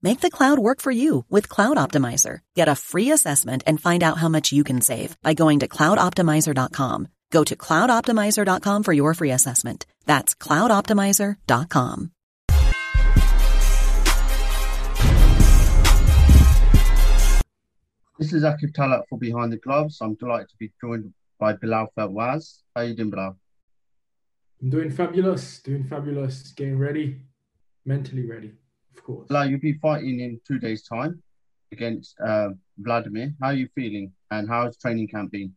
Make the cloud work for you with Cloud Optimizer. Get a free assessment and find out how much you can save by going to cloudoptimizer.com. Go to cloudoptimizer.com for your free assessment. That's cloudoptimizer.com. This is Akib Talat for Behind the Gloves. I'm delighted to be joined by Bilal Fawaz. How are you doing, Bilal? I'm doing fabulous, doing fabulous, getting ready, mentally ready, of course. Bilal, you'll be fighting in two days' time against uh, Vladimir. How are you feeling and how's training camp been?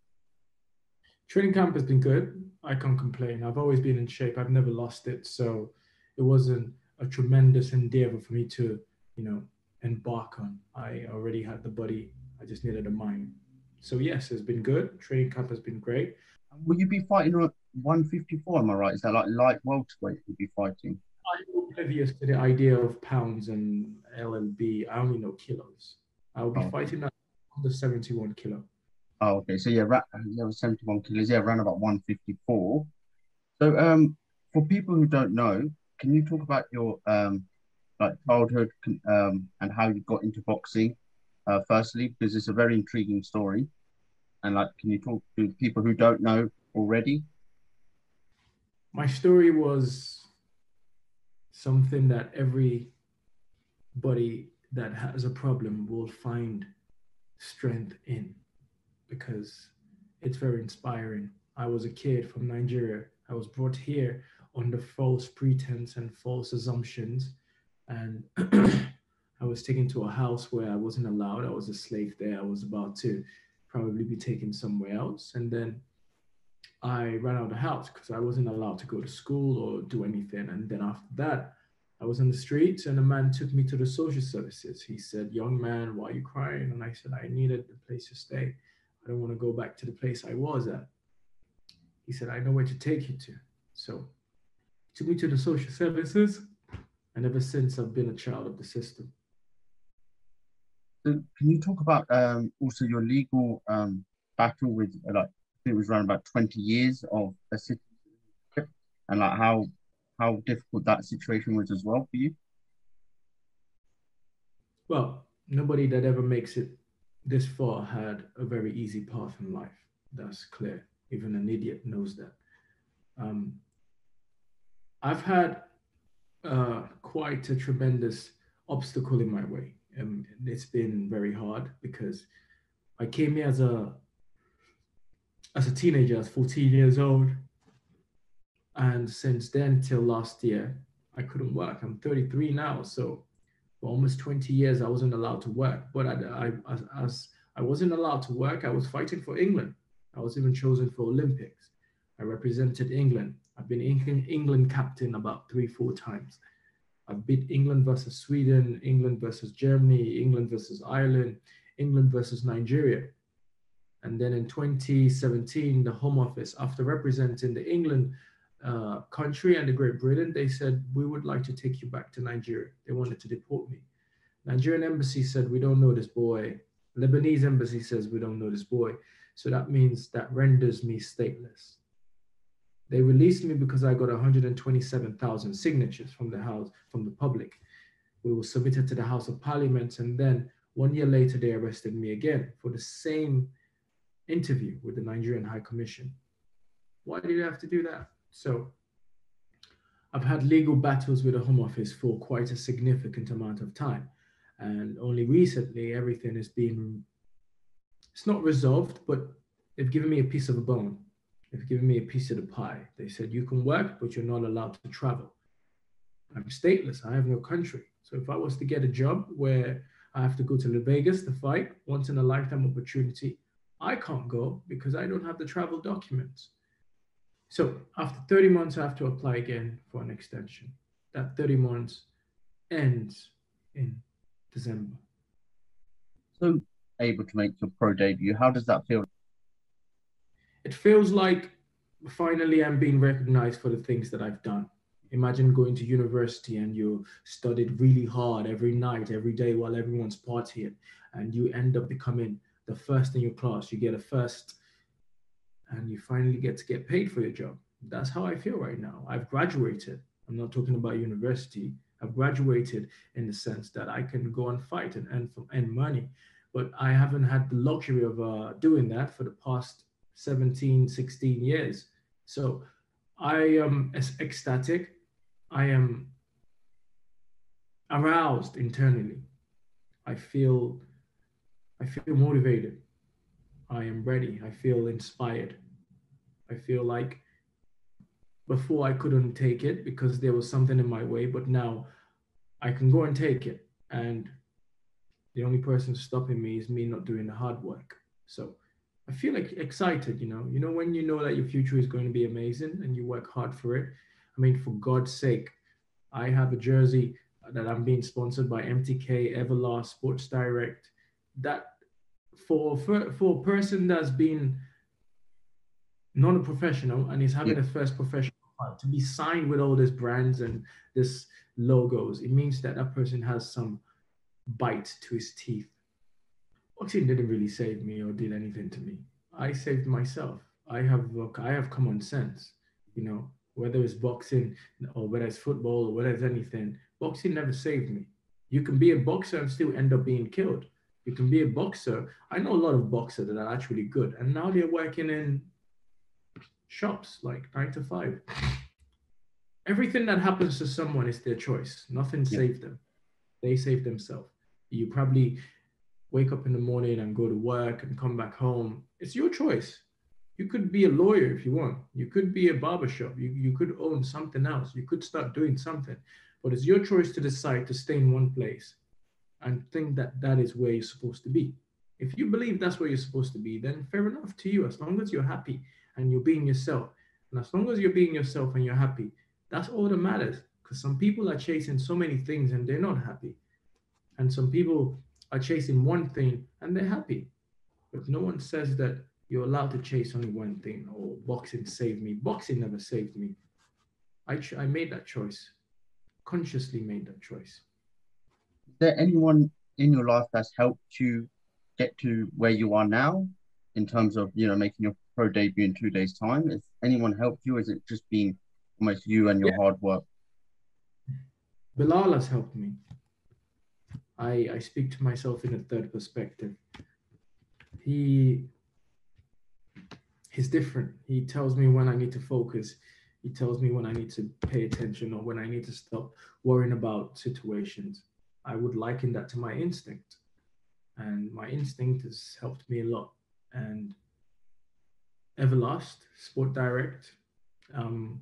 Training camp has been good. I can't complain. I've always been in shape. I've never lost it. So it wasn't a tremendous endeavor for me to, you know, embark on. I already had the body. I just needed a mind. So yes, it's been good. Training camp has been great. Will you be fighting at 154? Am I right? Is that like light welterweight you'll be fighting? I'm oblivious to the idea of pounds and LLB. I only know kilos. I will be oh. fighting at the 71 kilo. Oh, okay. So yeah, ra- yeah, 71 kilos. Yeah, around about 154. So um, for people who don't know, can you talk about your um, like childhood um, and how you got into boxing? Uh, firstly, because it's a very intriguing story, and like, can you talk to people who don't know already? My story was something that everybody that has a problem will find strength in because it's very inspiring. I was a kid from Nigeria. I was brought here under false pretense and false assumptions. And I was taken to a house where I wasn't allowed. I was a slave there. I was about to probably be taken somewhere else. And then I ran out of the house because I wasn't allowed to go to school or do anything. And then after that, I was on the streets and a man took me to the social services. He said, Young man, why are you crying? And I said, I needed a place to stay. I don't want to go back to the place I was at. He said, I know where to take you to. So he took me to the social services. And ever since, I've been a child of the system. Can you talk about um, also your legal um, battle with, like, it was around about 20 years of a citizenship and like how how difficult that situation was as well for you? Well, nobody that ever makes it this far had a very easy path in life. That's clear. Even an idiot knows that. Um, I've had uh, quite a tremendous obstacle in my way. Um, it's been very hard because I came here as a as a teenager, as 14 years old, and since then till last year, I couldn't work. I'm 33 now, so for almost 20 years, I wasn't allowed to work. But I, I, as I wasn't allowed to work, I was fighting for England. I was even chosen for Olympics. I represented England. I've been England captain about three, four times. I've beat England versus Sweden, England versus Germany, England versus Ireland, England versus Nigeria. And then in 2017, the Home Office, after representing the England uh, country and the Great Britain, they said, we would like to take you back to Nigeria. They wanted to deport me. Nigerian embassy said, we don't know this boy. Lebanese embassy says, we don't know this boy. So that means that renders me stateless. They released me because I got 127,000 signatures from the house, from the public. We were submitted to the House of Parliament, and then one year later, they arrested me again for the same interview with the Nigerian High Commission. Why did they have to do that? So I've had legal battles with the Home Office for quite a significant amount of time. And only recently, everything has been, it's not resolved, but they've given me a piece of a bone. They've given me a piece of the pie. They said, you can work, but you're not allowed to travel. I'm stateless. I have no country. So if I was to get a job where I have to go to Las Vegas to fight, once in a lifetime opportunity, I can't go because I don't have the travel documents. So after 30 months, I have to apply again for an extension. That 30 months ends in December. So able to make your pro debut, how does that feel? it feels like finally I'm being recognized for the things that I've done. Imagine going to university and you studied really hard every night, every day while everyone's partying, and you end up becoming the first in your class. You get a first, and you finally get to get paid for your job. That's how I feel right now. I've graduated. I'm not talking about university. I've graduated in the sense that I can go and fight and earn, earn money, but I haven't had the luxury of uh, doing that for the past 17, 16 years. So I am ecstatic. I am aroused internally. I feel I feel motivated. I am ready. I feel inspired. I feel like before I couldn't take it because there was something in my way, but now I can go and take it. And the only person stopping me is me not doing the hard work. So I feel like excited, you know. You know, when you know that your future is going to be amazing and you work hard for it. I mean, for God's sake, I have a jersey that I'm being sponsored by MTK, Everlast, Sports Direct. That for for, for a person that's been not a professional and is having yeah. a first professional fight to be signed with all these brands and this logos, it means that that person has some bite to his teeth boxing didn't really save me or did anything to me. I saved myself. I have I have common sense, you know, whether it's boxing or whether it's football or whether it's anything, boxing never saved me. You can be a boxer and still end up being killed. You can be a boxer. I know a lot of boxers that are actually good, and now they're working in shops like nine to five. Everything that happens to someone is their choice. Nothing yeah. saved them. They saved themselves. You probably wake up in the morning and go to work and come back home. It's your choice. You could be a lawyer if you want. You could be a barbershop. You, you could own something else. You could start doing something. But it's your choice to decide to stay in one place and think that that is where you're supposed to be. If you believe that's where you're supposed to be, then fair enough to you. As long as you're happy and you're being yourself. And as long as you're being yourself and you're happy, that's all that matters. Because some people are chasing so many things and they're not happy. And some people are chasing one thing and they're happy. But no one says that you're allowed to chase only one thing or boxing saved me. Boxing never saved me. I, ch- I made that choice, consciously made that choice. Is there anyone in your life that's helped you get to where you are now in terms of, you know, making your pro debut in two days' time? Has anyone helped you? Is it just been almost you and your yeah. hard work? Bilal has helped me. I, I speak to myself in a third perspective. He he's different. He tells me when I need to focus. He tells me when I need to pay attention or when I need to stop worrying about situations. I would liken that to my instinct. And my instinct has helped me a lot. And Everlast, Sport Direct, um,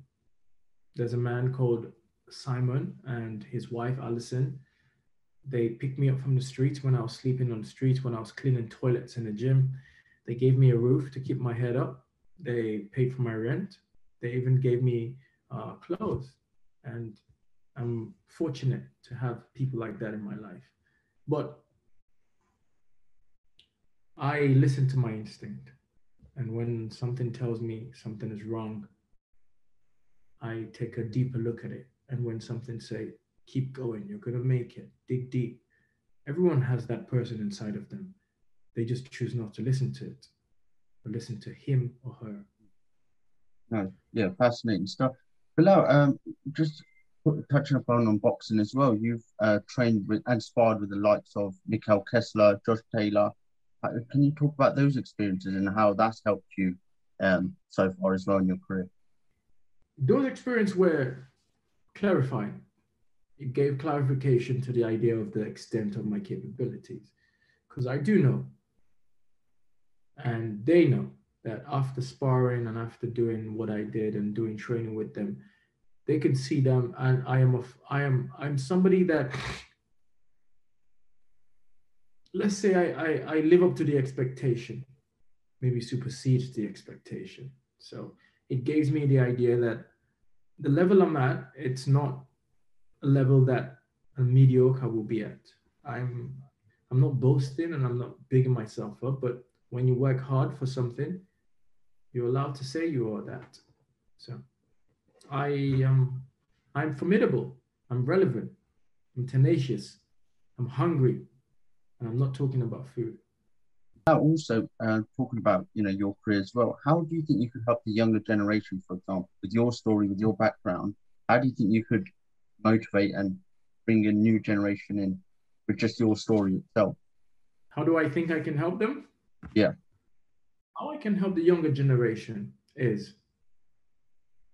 there's a man called Simon and his wife Alison they picked me up from the streets when I was sleeping on the streets, when I was cleaning toilets in the gym. They gave me a roof to keep my head up. They paid for my rent. They even gave me uh, clothes, and I'm fortunate to have people like that in my life. But I listen to my instinct. And when something tells me something is wrong, I take a deeper look at it. And when something say, keep going, you're gonna make it, dig deep. Everyone has that person inside of them. They just choose not to listen to it, or listen to him or her. No, yeah, fascinating stuff. Bilal, um, just touching upon on boxing as well, you've uh, trained with and sparred with the likes of Mikkel Kessler, Josh Taylor. Uh, can you talk about those experiences and how that's helped you um, so far as well in your career? Those experiences were clarifying. It gave clarification to the idea of the extent of my capabilities. Because I do know, and they know, that after sparring and after doing what I did and doing training with them, they can see them and I am a, I am I'm somebody that let's say I, I, I live up to the expectation, maybe supersedes the expectation. So it gives me the idea that the level I'm at, it's not a level that a mediocre will be at. I'm I'm not boasting and I'm not bigging myself up, but when you work hard for something, you're allowed to say you are that. So I am I'm formidable, I'm relevant, I'm tenacious, I'm hungry, and I'm not talking about food. Now, also, uh, talking about you know your career as well. How do you think you could help the younger generation, for example, with your story, with your background? How do you think you could motivate and bring a new generation in with just your story itself? How do I think I can help them? Yeah. How I can help the younger generation is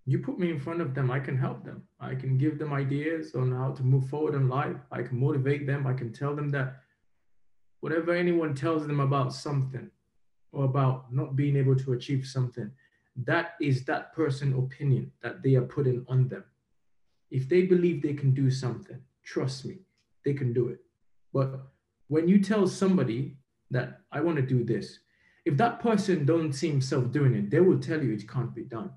you put me in front of them, I can help them. I can give them ideas on how to move forward in life. I can motivate them. I can tell them that whatever anyone tells them about something or about not being able to achieve something, that is that person' opinion that they are putting on them. If they believe they can do something, trust me, they can do it. But when you tell somebody that I want to do this, if that person don't see himself doing it, they will tell you it can't be done.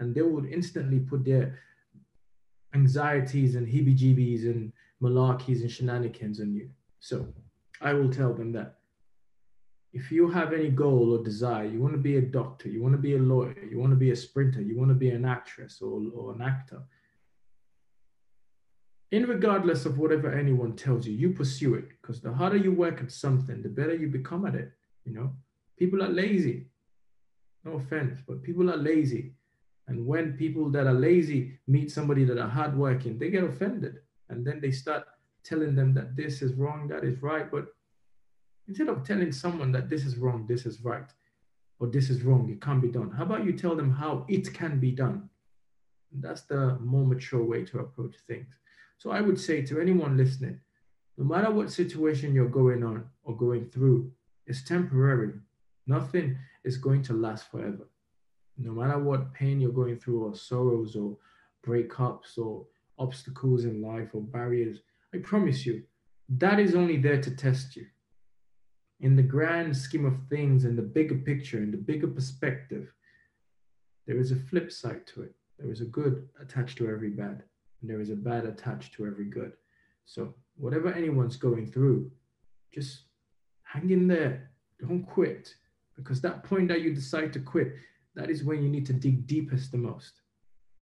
And they would instantly put their anxieties and heebie-jeebies and malarkeys and shenanigans on you. So I will tell them that if you have any goal or desire, you want to be a doctor, you want to be a lawyer, you want to be a sprinter, you want to be an actress or, or an actor, in regardless of whatever anyone tells you, you pursue it because the harder you work at something, the better you become at it. You know, people are lazy. No offense, but people are lazy. And when people that are lazy meet somebody that are hardworking, they get offended. And then they start telling them that this is wrong, that is right. But instead of telling someone that this is wrong, this is right, or this is wrong, it can't be done, how about you tell them how it can be done? That's the more mature way to approach things. So I would say to anyone listening, no matter what situation you're going on or going through, it's temporary. Nothing is going to last forever. No matter what pain you're going through, or sorrows, or breakups, or obstacles in life, or barriers, I promise you, that is only there to test you. In the grand scheme of things, in the bigger picture, in the bigger perspective, there is a flip side to it. There is a good attached to every bad, and there is a bad attached to every good. So, whatever anyone's going through, just hang in there. Don't quit. Because that point that you decide to quit, that is when you need to dig deepest the most.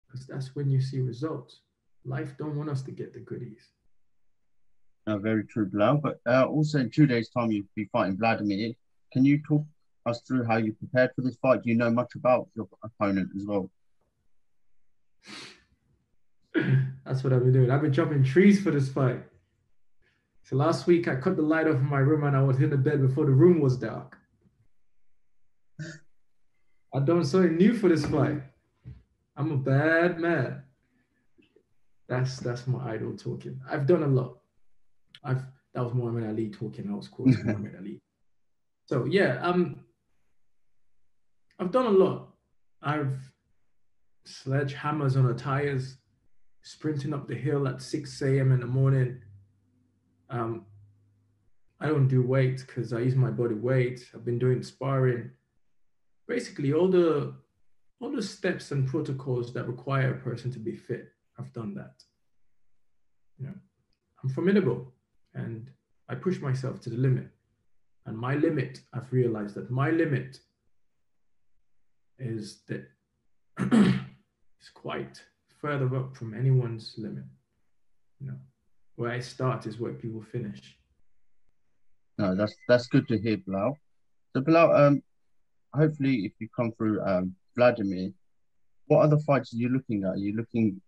Because that's when you see results. Life don't want us to get the goodies. Uh, very true, Bilal. But uh, also in two days' time, you'll be fighting Vladimir. Can you talk us through how you prepared for this fight? Do you know much about your opponent as well? That's what I've been doing. I've been chopping trees for this fight. So last week I cut the light off in my room and I was in the bed before the room was dark. I done something new for this fight. I'm a bad man. That's that's my idol talking. I've done a lot. I've that was Muhammad Ali talking. I was quoting Muhammad Ali. So yeah, um, I've done a lot. I've sledgehammers on the tires, sprinting up the hill at 6 a.m. in the morning. Um, I don't do weights because I use my body weight. I've been doing sparring. Basically, all the all the steps and protocols that require a person to be fit. I've done that. You know, I'm formidable and I push myself to the limit. And my limit, I've realized that my limit is that it's quite further up from anyone's limit. You know, where I start is where people finish. No, that's that's good to hear, Bilal. So Bilal, um, hopefully if you come through um Vladimir, what other fights are you looking at? Are you looking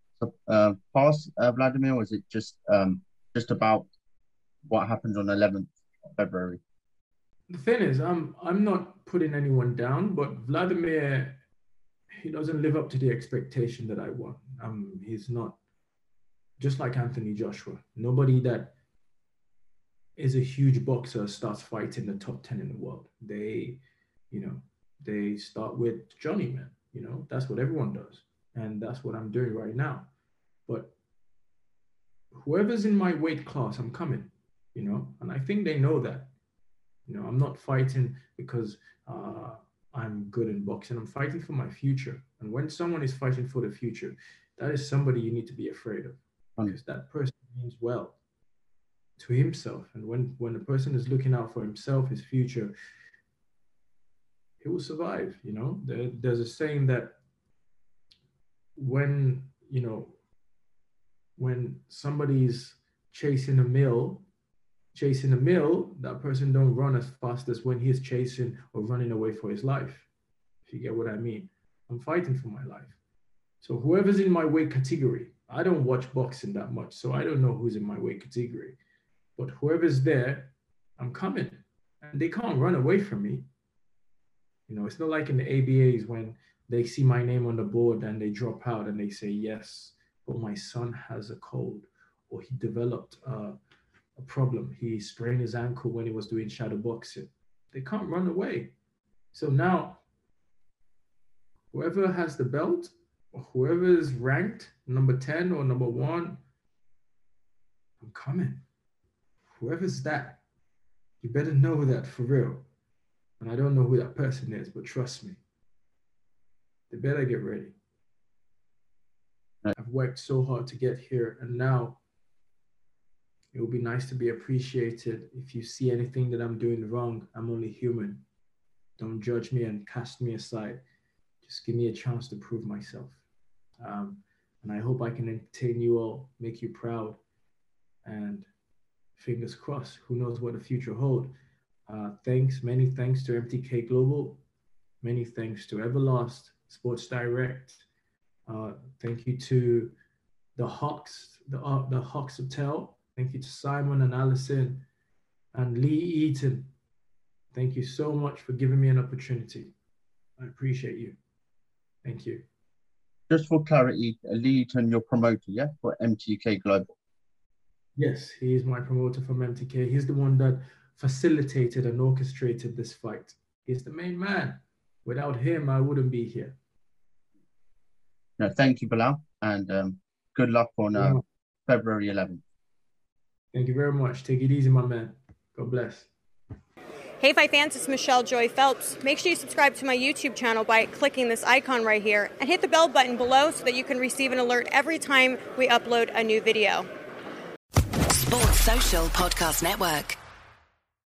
uh, pass uh, Vladimir, or is it just um just about what happens on 11th February? The thing is, I'm I'm not putting anyone down, but Vladimir, he doesn't live up to the expectation that I want. Um, he's not just like Anthony Joshua. Nobody that is a huge boxer starts fighting the top 10 in the world. They, you know, they start with journeyman. You know, that's what everyone does. And that's what I'm doing right now. But whoever's in my weight class, I'm coming, you know, and I think they know that. You know, I'm not fighting because uh, I'm good in boxing. I'm fighting for my future. And when someone is fighting for the future, that is somebody you need to be afraid of because that person means well to himself. And when when a person is looking out for himself, his future, he will survive. You know, there, there's a saying that when you know when somebody's chasing a mill, chasing a mill, that person don't run as fast as when he's chasing or running away for his life. If you get what I mean, I'm fighting for my life. So whoever's in my weight category, I don't watch boxing that much, so I don't know who's in my weight category. But whoever's there, I'm coming. And they can't run away from me. You know, it's not like in the ABAs when they see my name on the board and they drop out and they say, yes, but my son has a cold or he developed a problem. He sprained his ankle when he was doing shadow boxing. They can't run away. So now, whoever has the belt, or whoever is ranked number 10 or number one, I'm coming whoever's that, you better know that for real. And I don't know who that person is, but trust me, they better get ready. I've worked so hard to get here, and now it would be nice to be appreciated. If you see anything that I'm doing wrong, I'm only human. Don't judge me and cast me aside. Just give me a chance to prove myself. Um, and I hope I can entertain you all, make you proud, and fingers crossed. Who knows what the future hold? Uh, thanks, many thanks to MTK Global. Many thanks to Everlast, Sports Direct. Uh, thank you to the Hawks, the, uh, the Hawks Hotel. Thank you to Simon and Allison and Lee Eaton. Thank you so much for giving me an opportunity. I appreciate you. Thank you. Just for clarity, Lee Eaton, your promoter, yeah, for MTK Global. Yes, he is my promoter from MTK. He's the one that facilitated and orchestrated this fight. He's the main man. Without him, I wouldn't be here. No, thank you, Bilal, and um, good luck on uh, February 11th. Thank you very much. Take it easy, my man. God bless. Hey, Fight fans, it's Michelle Joy Phelps. Make sure you subscribe to my YouTube channel by clicking this icon right here and hit the bell button below so that you can receive an alert every time we upload a new video. Sports Social Podcast Network.